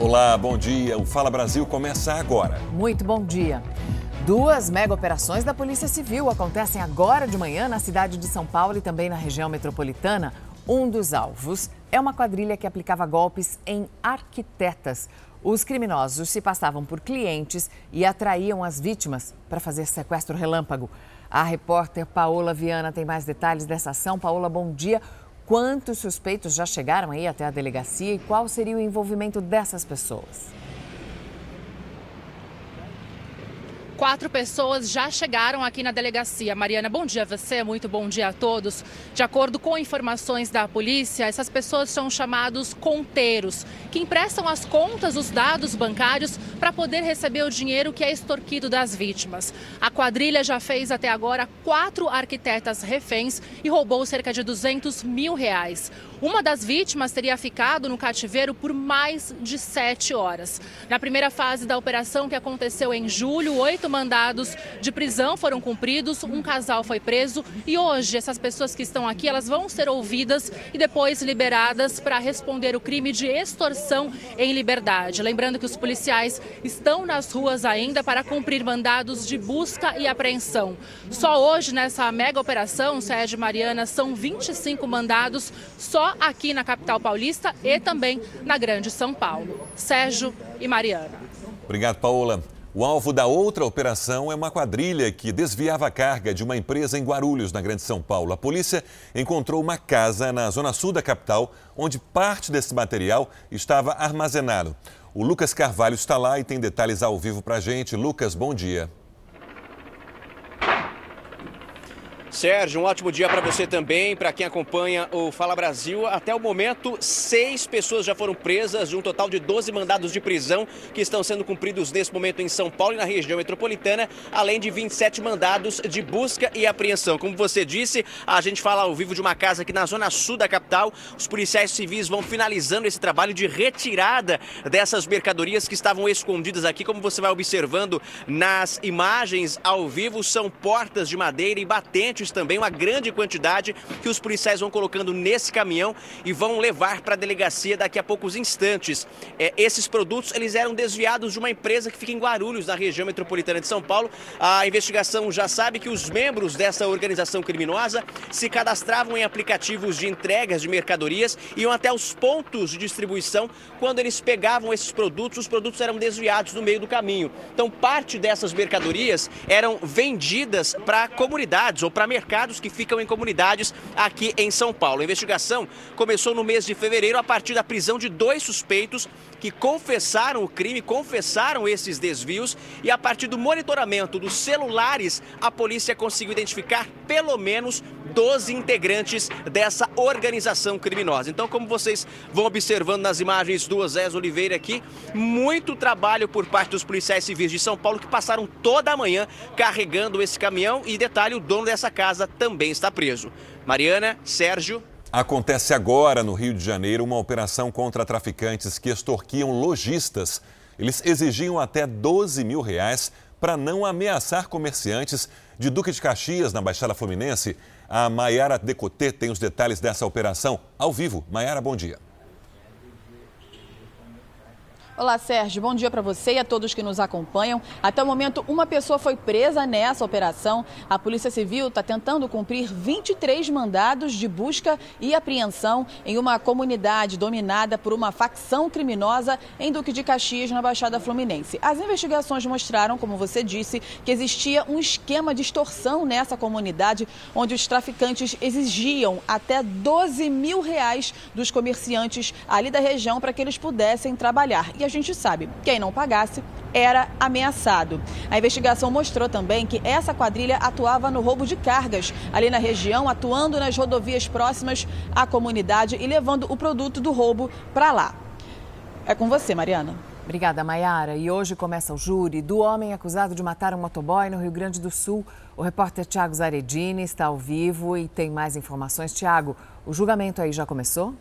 Olá, bom dia. O Fala Brasil começa agora. Muito bom dia. Duas mega operações da Polícia Civil acontecem agora de manhã na cidade de São Paulo e também na região metropolitana. Um dos alvos é uma quadrilha que aplicava golpes em arquitetas. Os criminosos se passavam por clientes e atraíam as vítimas para fazer sequestro relâmpago. A repórter Paola Viana tem mais detalhes dessa ação. Paola, bom dia. Quantos suspeitos já chegaram aí até a delegacia e qual seria o envolvimento dessas pessoas? Quatro pessoas já chegaram aqui na delegacia. Mariana, bom dia a você, muito bom dia a todos. De acordo com informações da polícia, essas pessoas são chamados conteiros, que emprestam as contas, os dados bancários, para poder receber o dinheiro que é extorquido das vítimas. A quadrilha já fez até agora quatro arquitetas reféns e roubou cerca de 200 mil reais. Uma das vítimas teria ficado no cativeiro por mais de sete horas. Na primeira fase da operação, que aconteceu em julho, oito mandados de prisão foram cumpridos, um casal foi preso e hoje essas pessoas que estão aqui elas vão ser ouvidas e depois liberadas para responder o crime de extorsão em liberdade. Lembrando que os policiais estão nas ruas ainda para cumprir mandados de busca e apreensão. Só hoje nessa mega operação, Sede Mariana, são 25 mandados só aqui na capital paulista e também na Grande São Paulo. Sérgio e Mariana. Obrigado, Paola. O alvo da outra operação é uma quadrilha que desviava carga de uma empresa em Guarulhos, na Grande São Paulo. A polícia encontrou uma casa na zona sul da capital, onde parte desse material estava armazenado. O Lucas Carvalho está lá e tem detalhes ao vivo para a gente. Lucas, bom dia. Sérgio, um ótimo dia para você também, para quem acompanha o Fala Brasil. Até o momento, seis pessoas já foram presas, de um total de 12 mandados de prisão que estão sendo cumpridos nesse momento em São Paulo e na região metropolitana, além de 27 mandados de busca e apreensão. Como você disse, a gente fala ao vivo de uma casa aqui na zona sul da capital. Os policiais civis vão finalizando esse trabalho de retirada dessas mercadorias que estavam escondidas aqui. Como você vai observando nas imagens ao vivo, são portas de madeira e também, uma grande quantidade que os policiais vão colocando nesse caminhão e vão levar para a delegacia daqui a poucos instantes. É, esses produtos eles eram desviados de uma empresa que fica em Guarulhos, na região metropolitana de São Paulo. A investigação já sabe que os membros dessa organização criminosa se cadastravam em aplicativos de entregas de mercadorias e iam até os pontos de distribuição. Quando eles pegavam esses produtos, os produtos eram desviados no meio do caminho. Então, parte dessas mercadorias eram vendidas para comunidades ou para mercados que ficam em comunidades aqui em São Paulo. A investigação começou no mês de fevereiro a partir da prisão de dois suspeitos que confessaram o crime, confessaram esses desvios e a partir do monitoramento dos celulares, a polícia conseguiu identificar pelo menos 12 integrantes dessa organização criminosa. Então, como vocês vão observando nas imagens do Osés Oliveira aqui, muito trabalho por parte dos policiais civis de São Paulo que passaram toda a manhã carregando esse caminhão e detalhe, o dono dessa casa também está preso. Mariana, Sérgio. Acontece agora no Rio de Janeiro uma operação contra traficantes que extorquiam lojistas. Eles exigiam até 12 mil reais para não ameaçar comerciantes de Duque de Caxias, na Baixada Fluminense. A Maiara Decotê tem os detalhes dessa operação ao vivo. Maiara, bom dia. Olá, Sérgio. Bom dia para você e a todos que nos acompanham. Até o momento, uma pessoa foi presa nessa operação. A Polícia Civil está tentando cumprir 23 mandados de busca e apreensão em uma comunidade dominada por uma facção criminosa em Duque de Caxias, na Baixada Fluminense. As investigações mostraram, como você disse, que existia um esquema de extorsão nessa comunidade, onde os traficantes exigiam até 12 mil reais dos comerciantes ali da região para que eles pudessem trabalhar. E gente sabe, quem não pagasse era ameaçado. A investigação mostrou também que essa quadrilha atuava no roubo de cargas ali na região, atuando nas rodovias próximas à comunidade e levando o produto do roubo para lá. É com você, Mariana. Obrigada, Maiara. E hoje começa o júri do homem acusado de matar um motoboy no Rio Grande do Sul. O repórter Tiago Zaredini está ao vivo e tem mais informações. Tiago, o julgamento aí já começou?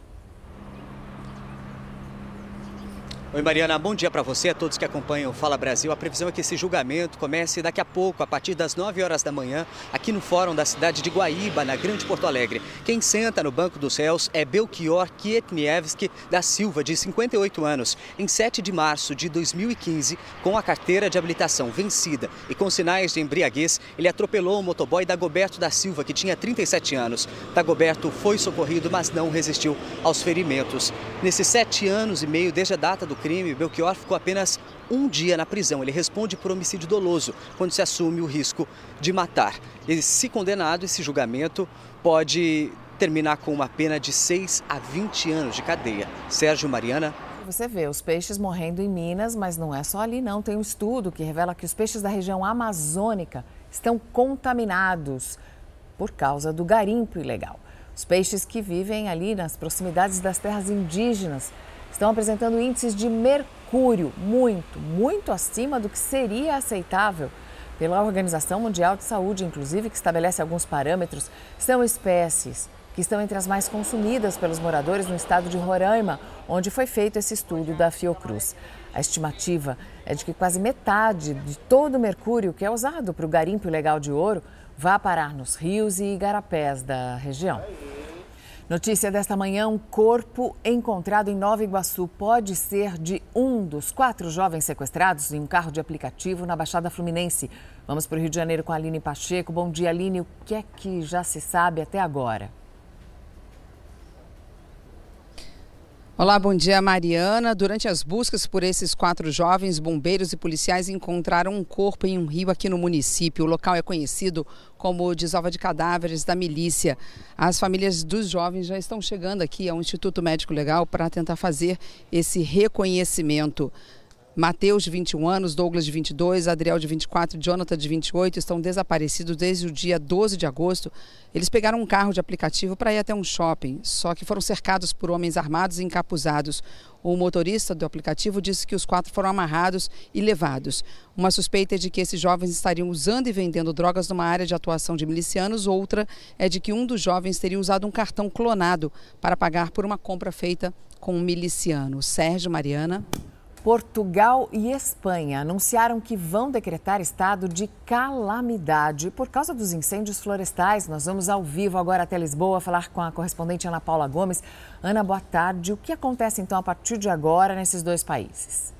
Oi, Mariana, bom dia para você, a todos que acompanham o Fala Brasil. A previsão é que esse julgamento comece daqui a pouco, a partir das 9 horas da manhã, aqui no Fórum da cidade de Guaíba, na Grande Porto Alegre. Quem senta no banco dos réus é Belchior Kietniewski da Silva, de 58 anos. Em 7 de março de 2015, com a carteira de habilitação vencida e com sinais de embriaguez, ele atropelou o motoboy Dagoberto da Silva, que tinha 37 anos. Dagoberto foi socorrido, mas não resistiu aos ferimentos. Nesses sete anos e meio desde a data do crime, Belchior ficou apenas um dia na prisão. Ele responde por homicídio doloso, quando se assume o risco de matar. E, se condenado, esse julgamento pode terminar com uma pena de 6 a 20 anos de cadeia. Sérgio Mariana. Você vê os peixes morrendo em Minas, mas não é só ali não. Tem um estudo que revela que os peixes da região amazônica estão contaminados por causa do garimpo ilegal. Os peixes que vivem ali nas proximidades das terras indígenas estão apresentando índices de mercúrio muito, muito acima do que seria aceitável pela Organização Mundial de Saúde, inclusive, que estabelece alguns parâmetros. São espécies que estão entre as mais consumidas pelos moradores no estado de Roraima, onde foi feito esse estudo da Fiocruz. A estimativa é de que quase metade de todo o mercúrio que é usado para o garimpo ilegal de ouro vá parar nos rios e igarapés da região. Notícia desta manhã: um corpo encontrado em Nova Iguaçu pode ser de um dos quatro jovens sequestrados em um carro de aplicativo na Baixada Fluminense. Vamos para o Rio de Janeiro com a Aline Pacheco. Bom dia, Aline. O que é que já se sabe até agora? Olá, bom dia, Mariana. Durante as buscas por esses quatro jovens, bombeiros e policiais encontraram um corpo em um rio aqui no município. O local é conhecido como desova de cadáveres da milícia. As famílias dos jovens já estão chegando aqui ao Instituto Médico Legal para tentar fazer esse reconhecimento. Mateus, de 21 anos, Douglas, de 22, Adriel, de 24 e Jonathan, de 28, estão desaparecidos desde o dia 12 de agosto. Eles pegaram um carro de aplicativo para ir até um shopping, só que foram cercados por homens armados e encapuzados. O motorista do aplicativo disse que os quatro foram amarrados e levados. Uma suspeita é de que esses jovens estariam usando e vendendo drogas numa área de atuação de milicianos, outra é de que um dos jovens teria usado um cartão clonado para pagar por uma compra feita com um miliciano. Sérgio Mariana. Portugal e Espanha anunciaram que vão decretar estado de calamidade por causa dos incêndios florestais. Nós vamos ao vivo agora até Lisboa falar com a correspondente Ana Paula Gomes. Ana, boa tarde. O que acontece então a partir de agora nesses dois países?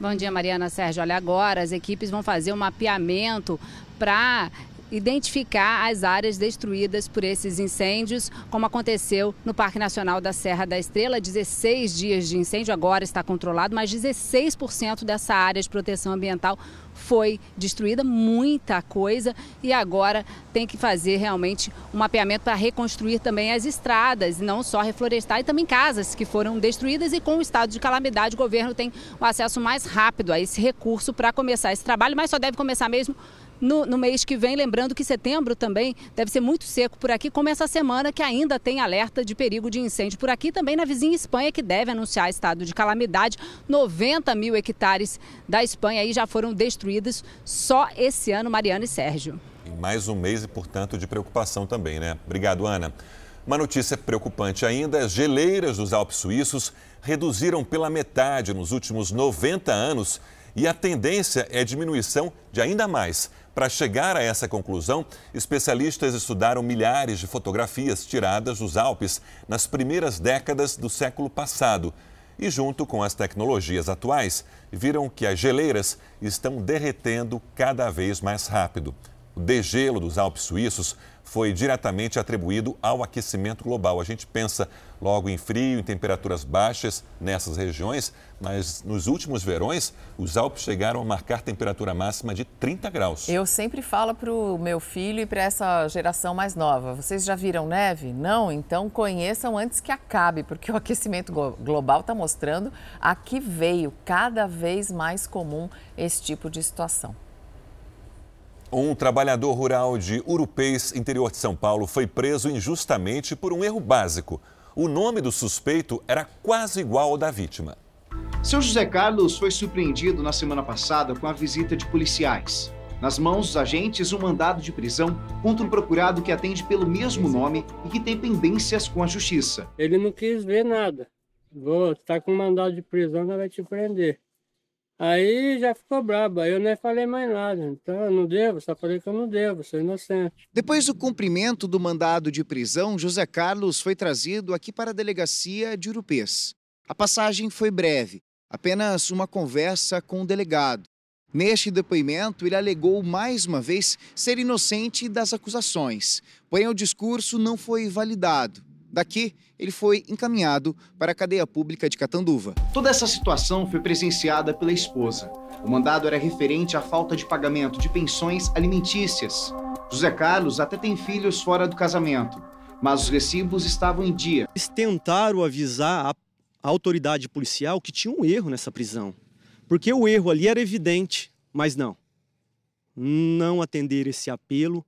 Bom dia, Mariana Sérgio. Olha, agora as equipes vão fazer um mapeamento para identificar as áreas destruídas por esses incêndios, como aconteceu no Parque Nacional da Serra da Estrela. 16 dias de incêndio, agora está controlado, mas 16% dessa área de proteção ambiental foi destruída, muita coisa, e agora tem que fazer realmente um mapeamento para reconstruir também as estradas, não só reflorestar, e também casas que foram destruídas. E com o estado de calamidade, o governo tem o acesso mais rápido a esse recurso para começar esse trabalho, mas só deve começar mesmo no, no, mês que vem. Lembrando que setembro também deve ser muito seco por aqui, como essa semana que ainda tem alerta de perigo de incêndio por aqui. Também na vizinha Espanha, que deve anunciar estado de calamidade. 90 mil hectares da Espanha aí já foram destruídos só esse ano, Mariana e Sérgio. mais um mês e, portanto, de preocupação também, né? Obrigado, Ana. Uma notícia preocupante ainda: as geleiras dos Alpes suíços reduziram pela metade nos últimos 90 anos e a tendência é diminuição de ainda mais. Para chegar a essa conclusão, especialistas estudaram milhares de fotografias tiradas dos Alpes nas primeiras décadas do século passado. E, junto com as tecnologias atuais, viram que as geleiras estão derretendo cada vez mais rápido. O degelo dos Alpes suíços foi diretamente atribuído ao aquecimento global. A gente pensa logo em frio, em temperaturas baixas nessas regiões, mas nos últimos verões, os Alpes chegaram a marcar temperatura máxima de 30 graus. Eu sempre falo para o meu filho e para essa geração mais nova: vocês já viram neve? Não? Então conheçam antes que acabe, porque o aquecimento global está mostrando a que veio cada vez mais comum esse tipo de situação. Um trabalhador rural de Urupês, interior de São Paulo, foi preso injustamente por um erro básico. O nome do suspeito era quase igual ao da vítima. Seu José Carlos foi surpreendido na semana passada com a visita de policiais. Nas mãos dos agentes, um mandado de prisão contra um procurado que atende pelo mesmo nome e que tem pendências com a justiça. Ele não quis ver nada. Vou, tá com mandado de prisão, não vai te prender. Aí já ficou brabo, aí eu nem falei mais nada. Então eu não devo, só falei que eu não devo, sou inocente. Depois do cumprimento do mandado de prisão, José Carlos foi trazido aqui para a delegacia de Urupês. A passagem foi breve, apenas uma conversa com o delegado. Neste depoimento, ele alegou mais uma vez ser inocente das acusações, porém o discurso não foi validado. Daqui, ele foi encaminhado para a cadeia pública de Catanduva. Toda essa situação foi presenciada pela esposa. O mandado era referente à falta de pagamento de pensões alimentícias. José Carlos até tem filhos fora do casamento, mas os recibos estavam em dia. Eles tentaram avisar a autoridade policial que tinha um erro nessa prisão, porque o erro ali era evidente, mas não. Não atender esse apelo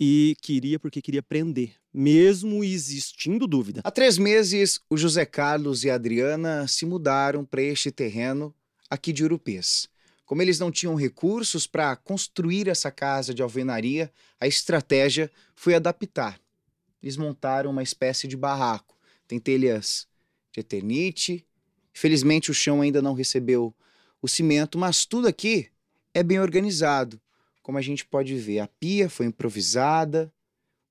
e queria porque queria prender, mesmo existindo dúvida. Há três meses, o José Carlos e a Adriana se mudaram para este terreno aqui de Urupês. Como eles não tinham recursos para construir essa casa de alvenaria, a estratégia foi adaptar. Eles montaram uma espécie de barraco. Tem telhas de eternite. Felizmente o chão ainda não recebeu o cimento, mas tudo aqui é bem organizado como a gente pode ver, a pia foi improvisada,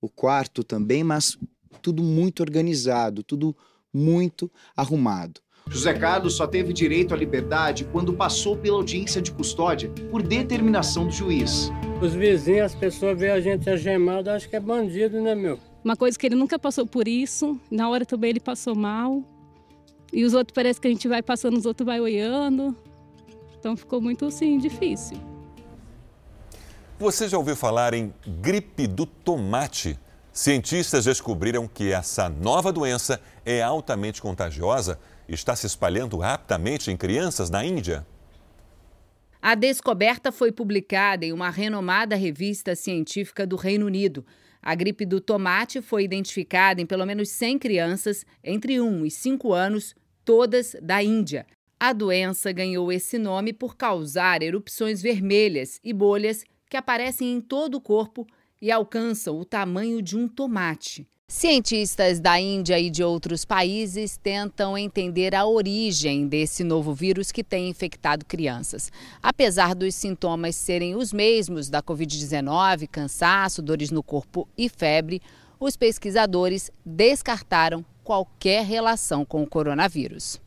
o quarto também, mas tudo muito organizado, tudo muito arrumado. José Carlos só teve direito à liberdade quando passou pela audiência de custódia por determinação do juiz. Os vizinhos, as pessoas veem a gente agemado, acham que é bandido, né, meu? Uma coisa que ele nunca passou por isso, na hora também ele passou mal. E os outros parece que a gente vai passando, os outros vai olhando. Então ficou muito assim difícil. Você já ouviu falar em gripe do tomate? Cientistas descobriram que essa nova doença é altamente contagiosa e está se espalhando rapidamente em crianças na Índia. A descoberta foi publicada em uma renomada revista científica do Reino Unido. A gripe do tomate foi identificada em pelo menos 100 crianças entre 1 e 5 anos, todas da Índia. A doença ganhou esse nome por causar erupções vermelhas e bolhas que aparecem em todo o corpo e alcançam o tamanho de um tomate. Cientistas da Índia e de outros países tentam entender a origem desse novo vírus que tem infectado crianças. Apesar dos sintomas serem os mesmos da Covid-19, cansaço, dores no corpo e febre, os pesquisadores descartaram qualquer relação com o coronavírus.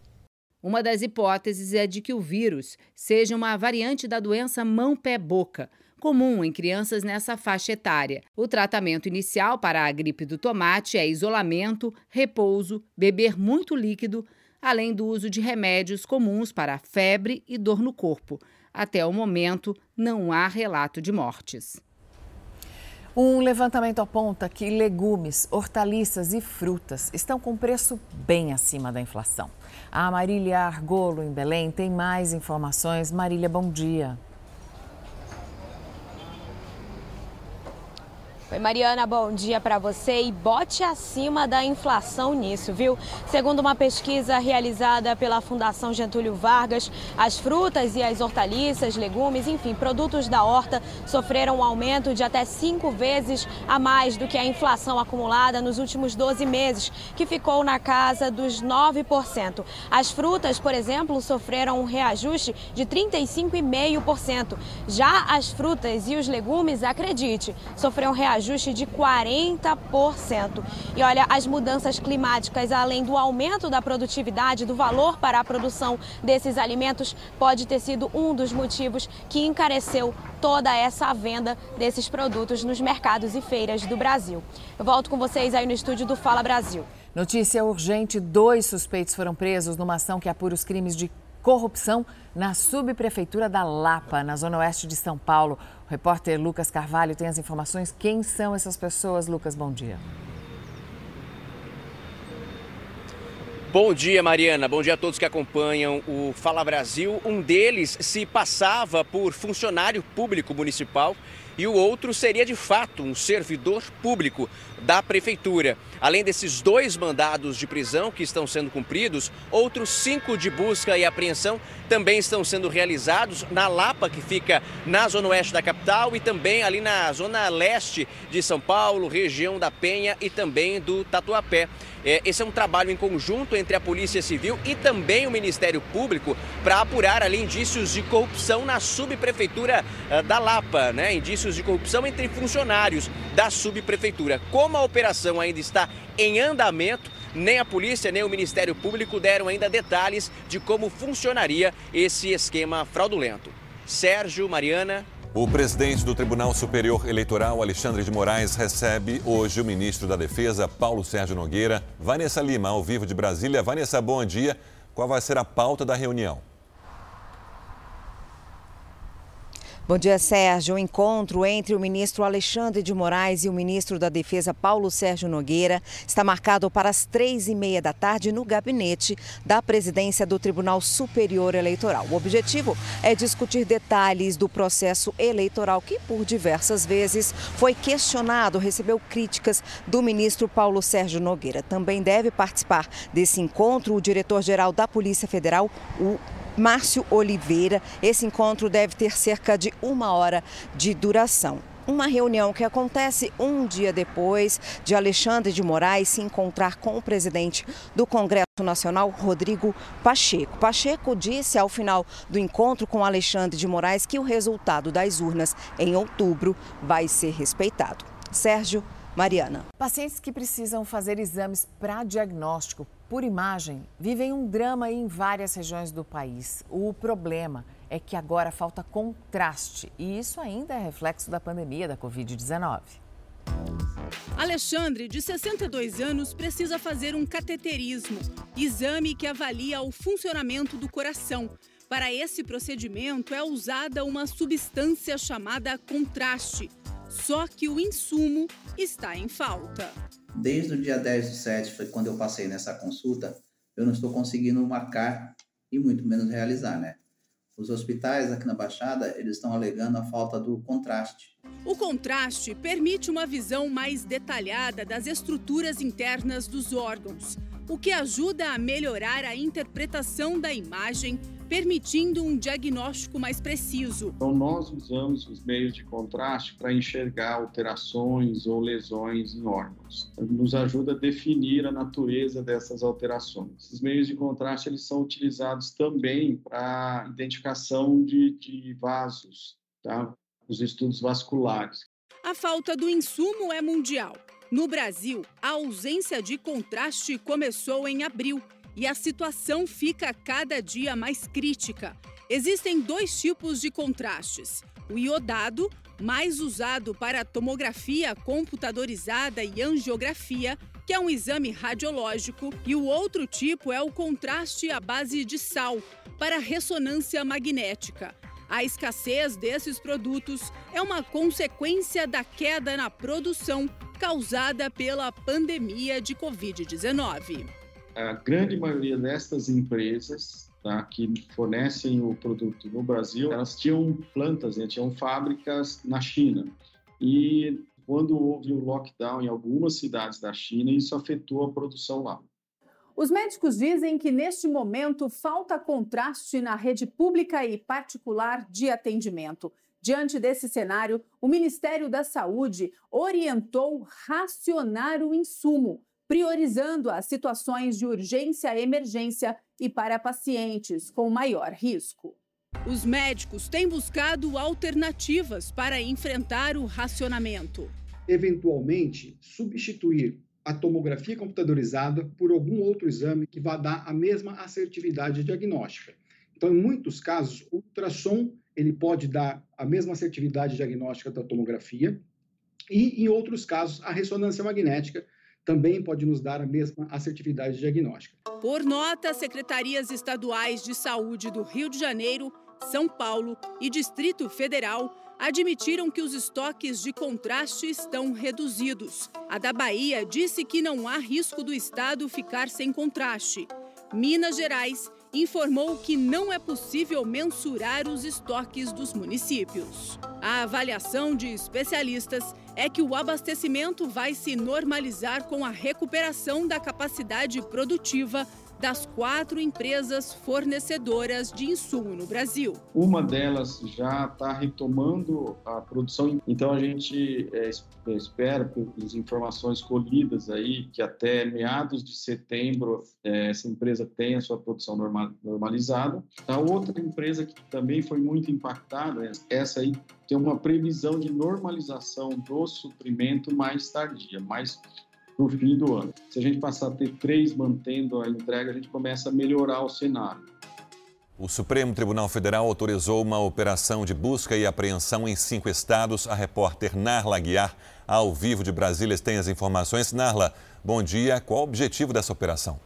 Uma das hipóteses é de que o vírus seja uma variante da doença mão-pé-boca comum em crianças nessa faixa etária. O tratamento inicial para a gripe do tomate é isolamento, repouso, beber muito líquido, além do uso de remédios comuns para febre e dor no corpo. Até o momento, não há relato de mortes. Um levantamento aponta que legumes, hortaliças e frutas estão com preço bem acima da inflação. A Marília Argolo, em Belém, tem mais informações. Marília, bom dia. Oi, Mariana, bom dia para você e bote acima da inflação nisso, viu? Segundo uma pesquisa realizada pela Fundação Getúlio Vargas, as frutas e as hortaliças, legumes, enfim, produtos da horta sofreram um aumento de até cinco vezes a mais do que a inflação acumulada nos últimos 12 meses, que ficou na casa dos 9%. As frutas, por exemplo, sofreram um reajuste de 35,5%. Já as frutas e os legumes, acredite, sofreram reajuste reajuste de 40%. E olha, as mudanças climáticas, além do aumento da produtividade, do valor para a produção desses alimentos, pode ter sido um dos motivos que encareceu toda essa venda desses produtos nos mercados e feiras do Brasil. Eu volto com vocês aí no estúdio do Fala Brasil. Notícia urgente: dois suspeitos foram presos numa ação que apura os crimes de corrupção na subprefeitura da Lapa, na zona oeste de São Paulo. O repórter Lucas Carvalho tem as informações. Quem são essas pessoas? Lucas, bom dia. Bom dia, Mariana. Bom dia a todos que acompanham o Fala Brasil. Um deles se passava por funcionário público municipal e o outro seria de fato um servidor público da prefeitura. Além desses dois mandados de prisão que estão sendo cumpridos, outros cinco de busca e apreensão também estão sendo realizados na Lapa, que fica na zona oeste da capital, e também ali na zona leste de São Paulo, região da Penha e também do Tatuapé. É, esse é um trabalho em conjunto entre a Polícia Civil e também o Ministério Público para apurar ali indícios de corrupção na subprefeitura uh, da Lapa, né? Indícios de corrupção entre funcionários da subprefeitura. Como a operação ainda está em andamento, nem a polícia nem o Ministério Público deram ainda detalhes de como funcionaria esse esquema fraudulento. Sérgio, Mariana. O presidente do Tribunal Superior Eleitoral, Alexandre de Moraes, recebe hoje o ministro da Defesa, Paulo Sérgio Nogueira. Vanessa Lima, ao vivo de Brasília. Vanessa, bom dia. Qual vai ser a pauta da reunião? Bom dia, Sérgio. O encontro entre o ministro Alexandre de Moraes e o ministro da Defesa, Paulo Sérgio Nogueira, está marcado para as três e meia da tarde no gabinete da presidência do Tribunal Superior Eleitoral. O objetivo é discutir detalhes do processo eleitoral que, por diversas vezes, foi questionado, recebeu críticas do ministro Paulo Sérgio Nogueira. Também deve participar desse encontro o diretor-geral da Polícia Federal, o Márcio Oliveira. Esse encontro deve ter cerca de uma hora de duração uma reunião que acontece um dia depois de Alexandre de Moraes se encontrar com o presidente do Congresso Nacional, Rodrigo Pacheco. Pacheco disse ao final do encontro com Alexandre de Moraes que o resultado das urnas em outubro vai ser respeitado. Sérgio, Mariana. Pacientes que precisam fazer exames para diagnóstico por imagem vivem um drama em várias regiões do país. O problema é que agora falta contraste e isso ainda é reflexo da pandemia da Covid-19. Alexandre, de 62 anos, precisa fazer um cateterismo, exame que avalia o funcionamento do coração. Para esse procedimento é usada uma substância chamada contraste, só que o insumo está em falta. Desde o dia 10 do 7, foi quando eu passei nessa consulta, eu não estou conseguindo marcar e muito menos realizar, né? Os hospitais aqui na Baixada, eles estão alegando a falta do contraste. O contraste permite uma visão mais detalhada das estruturas internas dos órgãos, o que ajuda a melhorar a interpretação da imagem permitindo um diagnóstico mais preciso. Então, nós usamos os meios de contraste para enxergar alterações ou lesões em órgãos. Nos ajuda a definir a natureza dessas alterações. Os meios de contraste eles são utilizados também para identificação de, de vasos, tá? os estudos vasculares. A falta do insumo é mundial. No Brasil, a ausência de contraste começou em abril e a situação fica cada dia mais crítica. Existem dois tipos de contrastes: o iodado, mais usado para tomografia computadorizada e angiografia, que é um exame radiológico, e o outro tipo é o contraste à base de sal, para ressonância magnética. A escassez desses produtos é uma consequência da queda na produção causada pela pandemia de Covid-19 a grande maioria destas empresas tá, que fornecem o produto no Brasil, elas tinham plantas, né, tinham fábricas na China. E quando houve o lockdown em algumas cidades da China, isso afetou a produção lá. Os médicos dizem que neste momento falta contraste na rede pública e particular de atendimento. Diante desse cenário, o Ministério da Saúde orientou racionar o insumo priorizando as situações de urgência e emergência e para pacientes com maior risco. Os médicos têm buscado alternativas para enfrentar o racionamento. Eventualmente, substituir a tomografia computadorizada por algum outro exame que vá dar a mesma assertividade diagnóstica. Então, em muitos casos, o ultrassom ele pode dar a mesma assertividade diagnóstica da tomografia e, em outros casos, a ressonância magnética também pode nos dar a mesma assertividade diagnóstica. Por nota, secretarias estaduais de saúde do Rio de Janeiro, São Paulo e Distrito Federal admitiram que os estoques de contraste estão reduzidos. A da Bahia disse que não há risco do estado ficar sem contraste. Minas Gerais informou que não é possível mensurar os estoques dos municípios. A avaliação de especialistas é que o abastecimento vai se normalizar com a recuperação da capacidade produtiva das quatro empresas fornecedoras de insumo no Brasil. Uma delas já está retomando a produção, então a gente é, espera, pelas informações colhidas aí, que até meados de setembro é, essa empresa tenha sua produção normal, normalizada. A outra empresa que também foi muito impactada, essa aí tem uma previsão de normalização do suprimento mais tardia, mais no fim do ano. Se a gente passar a ter três mantendo a entrega, a gente começa a melhorar o cenário. O Supremo Tribunal Federal autorizou uma operação de busca e apreensão em cinco estados. A repórter Narla Guiar, ao vivo de Brasília, tem as informações. Narla, bom dia. Qual o objetivo dessa operação?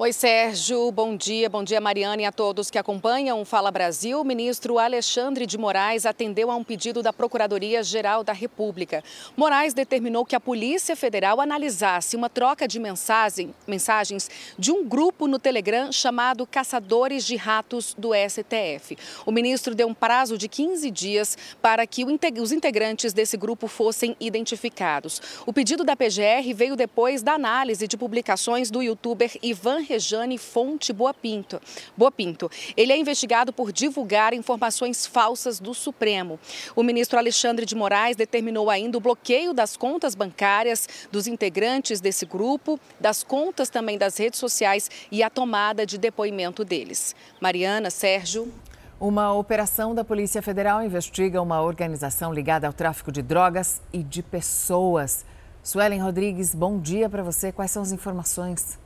Oi, Sérgio. Bom dia. Bom dia, Mariana e a todos que acompanham o Fala Brasil. O ministro Alexandre de Moraes atendeu a um pedido da Procuradoria-Geral da República. Moraes determinou que a Polícia Federal analisasse uma troca de mensagem, mensagens de um grupo no Telegram chamado Caçadores de Ratos do STF. O ministro deu um prazo de 15 dias para que os integrantes desse grupo fossem identificados. O pedido da PGR veio depois da análise de publicações do youtuber Ivan Rejane Fonte Boa Pinto. Boa Pinto. Ele é investigado por divulgar informações falsas do Supremo. O ministro Alexandre de Moraes determinou ainda o bloqueio das contas bancárias dos integrantes desse grupo, das contas também das redes sociais e a tomada de depoimento deles. Mariana, Sérgio. Uma operação da Polícia Federal investiga uma organização ligada ao tráfico de drogas e de pessoas. Suelen Rodrigues, bom dia para você. Quais são as informações?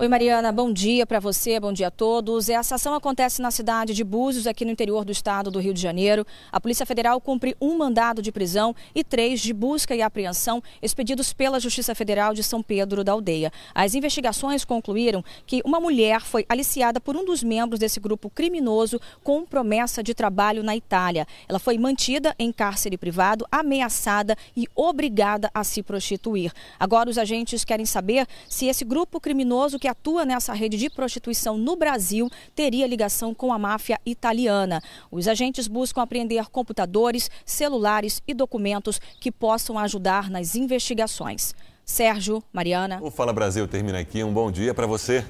Oi, Mariana, bom dia para você, bom dia a todos. Essa ação acontece na cidade de Búzios, aqui no interior do estado do Rio de Janeiro. A Polícia Federal cumpre um mandado de prisão e três de busca e apreensão expedidos pela Justiça Federal de São Pedro da Aldeia. As investigações concluíram que uma mulher foi aliciada por um dos membros desse grupo criminoso com promessa de trabalho na Itália. Ela foi mantida em cárcere privado, ameaçada e obrigada a se prostituir. Agora, os agentes querem saber se esse grupo criminoso que atua nessa rede de prostituição no Brasil teria ligação com a máfia italiana. Os agentes buscam apreender computadores, celulares e documentos que possam ajudar nas investigações. Sérgio, Mariana. O Fala Brasil termina aqui. Um bom dia para você.